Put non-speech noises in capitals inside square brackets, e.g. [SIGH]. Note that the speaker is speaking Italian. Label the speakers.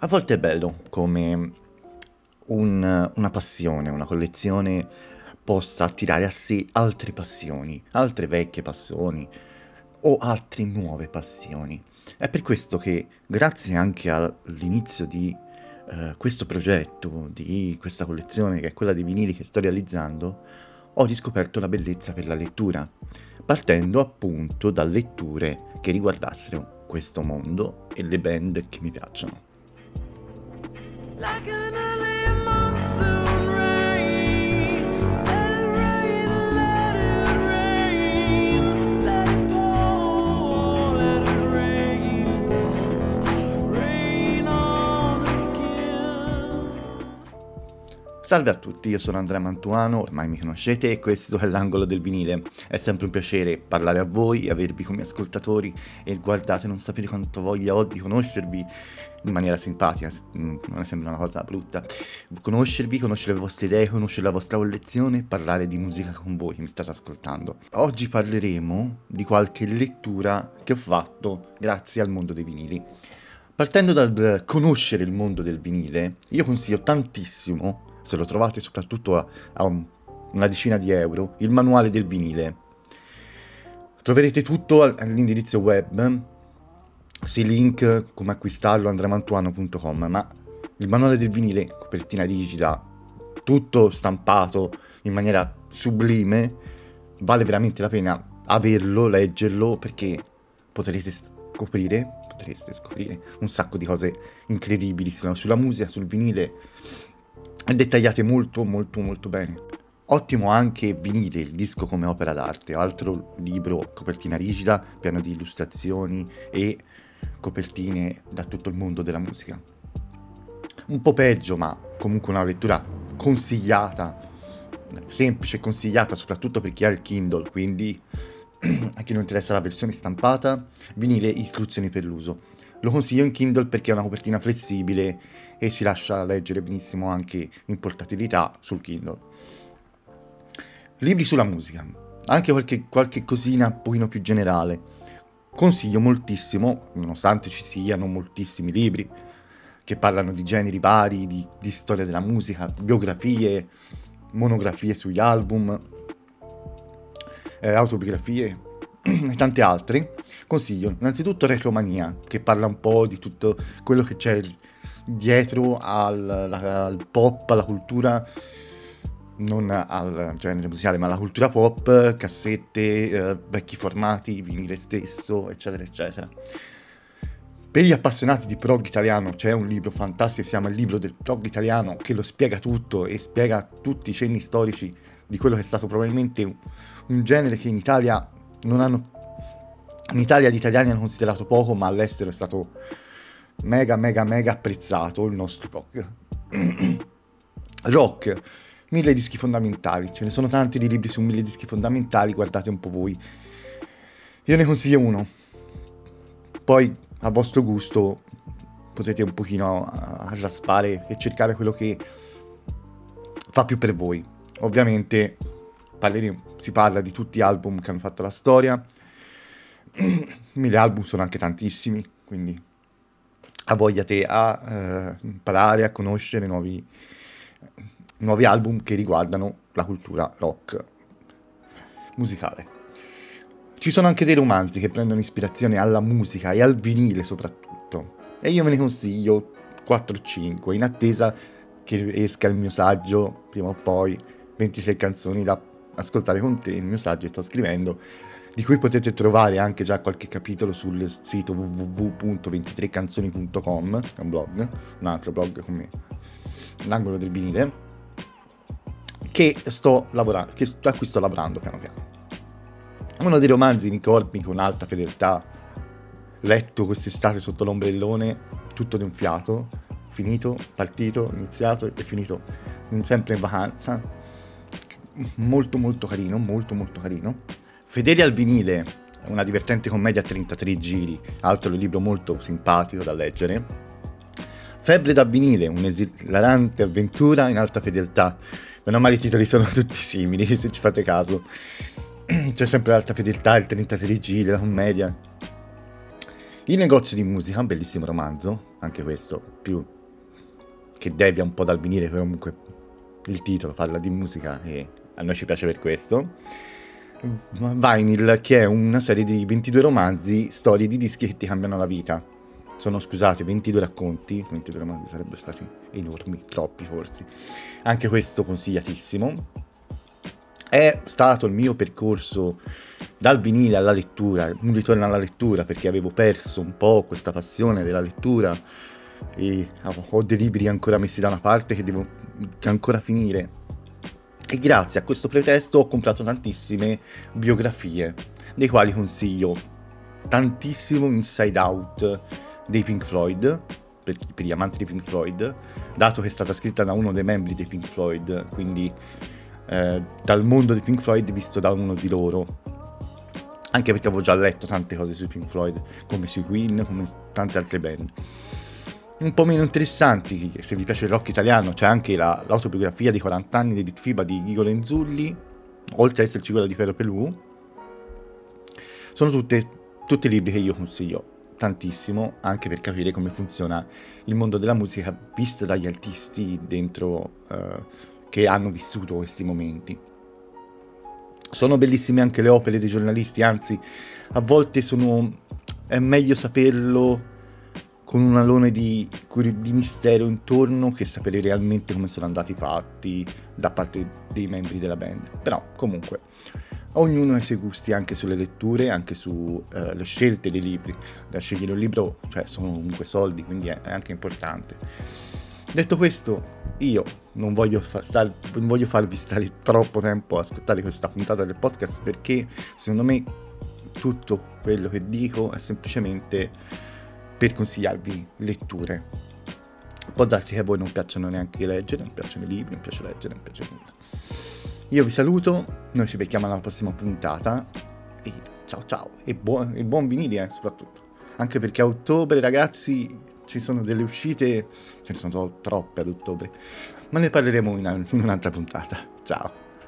Speaker 1: A volte è bello come un, una passione, una collezione possa attirare a sé altre passioni, altre vecchie passioni o altre nuove passioni. È per questo che, grazie anche all'inizio di eh, questo progetto, di questa collezione che è quella dei vinili che sto realizzando, ho riscoperto la bellezza per la lettura, partendo appunto da letture che riguardassero questo mondo e le band che mi piacciono. like an alien. Salve a tutti, io sono Andrea Mantuano, ormai mi conoscete e questo è l'angolo del vinile. È sempre un piacere parlare a voi, avervi come ascoltatori e guardate, non sapete quanto voglia ho di conoscervi in maniera simpatica, mm, non sembra una cosa brutta. Conoscervi, conoscere le vostre idee, conoscere la vostra collezione, parlare di musica con voi che mi state ascoltando. Oggi parleremo di qualche lettura che ho fatto grazie al mondo dei vinili. Partendo dal conoscere il mondo del vinile, io consiglio tantissimo se lo trovate soprattutto a, a un, una decina di euro, il manuale del vinile. Troverete tutto all'indirizzo web, si link come acquistarlo andremantuano.com, ma il manuale del vinile, copertina rigida, tutto stampato in maniera sublime, vale veramente la pena averlo, leggerlo, perché potrete scoprire, potreste scoprire un sacco di cose incredibili sulla musica, sul vinile, dettagliate molto molto molto bene. Ottimo anche Vinile, il disco come opera d'arte, altro libro copertina rigida, pieno di illustrazioni e copertine da tutto il mondo della musica. Un po' peggio, ma comunque una lettura consigliata, semplice consigliata soprattutto per chi ha il Kindle, quindi [CLEARS THROAT] a chi non interessa la versione stampata, vinile istruzioni per l'uso. Lo consiglio in Kindle perché è una copertina flessibile e si lascia leggere benissimo anche in portabilità sul Kindle. Libri sulla musica, anche qualche, qualche cosina un pochino più generale. Consiglio moltissimo, nonostante ci siano moltissimi libri che parlano di generi vari, di, di storia della musica, biografie, monografie sugli album, eh, autobiografie, e tante altre, consiglio innanzitutto Retromania, che parla un po' di tutto quello che c'è dietro al, al pop, alla cultura, non al genere musicale, ma alla cultura pop, cassette, eh, vecchi formati, vinile stesso, eccetera, eccetera. Per gli appassionati di prog italiano c'è un libro fantastico, si chiama Il libro del prog italiano, che lo spiega tutto e spiega tutti i cenni storici di quello che è stato probabilmente un, genere che in Italia hanno... In Italia gli italiani hanno considerato poco, ma all'estero è stato mega mega mega apprezzato il nostro rock. [CLEARS THROAT] rock, mille dischi fondamentali, ce ne sono tanti di libri su mille dischi fondamentali, guardate un po' voi. Io ne consiglio uno. Poi a vostro gusto potete un pochino arraspare e cercare quello che fa più per voi. Ovviamente si parla di tutti gli album che hanno fatto la storia. [CLEARS THROAT] Mille album sono anche tantissimi, quindi a voglia te a eh, imparare a conoscere nuovi, nuovi album che riguardano la cultura rock musicale. Ci sono anche dei romanzi che prendono ispirazione alla musica e al vinile soprattutto. E io ve ne consiglio 4-5 in attesa che esca il mio saggio prima o poi 23 canzoni da ascoltare con te, il mio saggio che sto scrivendo di cui potete trovare anche già qualche capitolo sul sito www.23canzoni.com, che è un blog, un altro blog come l'angolo del vinile, che sto lavorando, che, a cui sto lavorando piano piano. Uno dei romanzi di Corpi con alta fedeltà, letto quest'estate sotto l'ombrellone, tutto di un fiato, finito, partito, iniziato e finito sempre in vacanza. Molto molto carino, molto molto carino Fedeli al vinile, una divertente commedia a 33 giri, altro libro molto simpatico da leggere. Febbre da vinile, un'esilarante avventura in alta fedeltà. Meno male i titoli sono [LAUGHS] tutti simili, se ci fate caso. [CLEARS THROAT] C'è sempre l'alta fedeltà, il 33 giri, la commedia. Il negozio di musica, un bellissimo romanzo, anche questo, più che devia un po' dal vinile, comunque il titolo parla di musica e a noi ci piace per questo. Vinyl, che è una serie di 22 romanzi, storie di dischi che ti cambiano la vita. Sono, scusate, 22 racconti, 22 romanzi sarebbero stati enormi, troppi forse. Anche questo consigliatissimo. È stato il mio percorso dal vinile alla lettura, un ritorno alla lettura perché avevo perso un po' questa passione della lettura e ho dei libri ancora messi da una parte che devo ancora finire. E grazie a questo pretesto ho comprato tantissime biografie, dei quali consiglio tantissimo Inside Out dei Pink Floyd, per, per gli amanti di Pink Floyd, dato che è stata scritta da uno dei membri dei Pink Floyd, quindi eh, dal mondo di Pink Floyd visto da uno di loro. Anche perché avevo già letto tante cose sui Pink Floyd, come sui Queen, come tante altre band. Un po' meno interessanti, se vi piace il rock italiano, c'è anche la, l'autobiografia di 40 anni di Ditfiba di Ghigo Lenzulli, oltre ad esserci quella di Piero Pelù. Sono tutte, tutti libri che io consiglio tantissimo, anche per capire come funziona il mondo della musica vista dagli artisti dentro eh, che hanno vissuto questi momenti. Sono bellissime anche le opere dei giornalisti, anzi a volte sono... è meglio saperlo con un alone di, di, mistero intorno che sapere realmente come sono andati fatti da parte dei membri della band. Però comunque ognuno ha i suoi gusti anche sulle letture, anche sulle uh, scelte dei libri. Da scegliere un libro, cioè sono comunque soldi, quindi è, è anche importante. Detto questo, io non voglio, fa- star- non voglio farvi stare troppo tempo a ascoltare questa puntata del podcast perché secondo me tutto quello che dico è semplicemente per consigliarvi letture. Può darsi che a voi non piacciono neanche leggere, non piacciono i libri, non piace leggere, non piace nulla. Io vi saluto, noi ci becchiamo alla prossima puntata e ciao ciao e buon, e buon vinile eh, soprattutto. Anche perché a ottobre ragazzi ci sono delle uscite, ce ne sono troppe ad ottobre, ma ne parleremo in, in un'altra puntata. Ciao!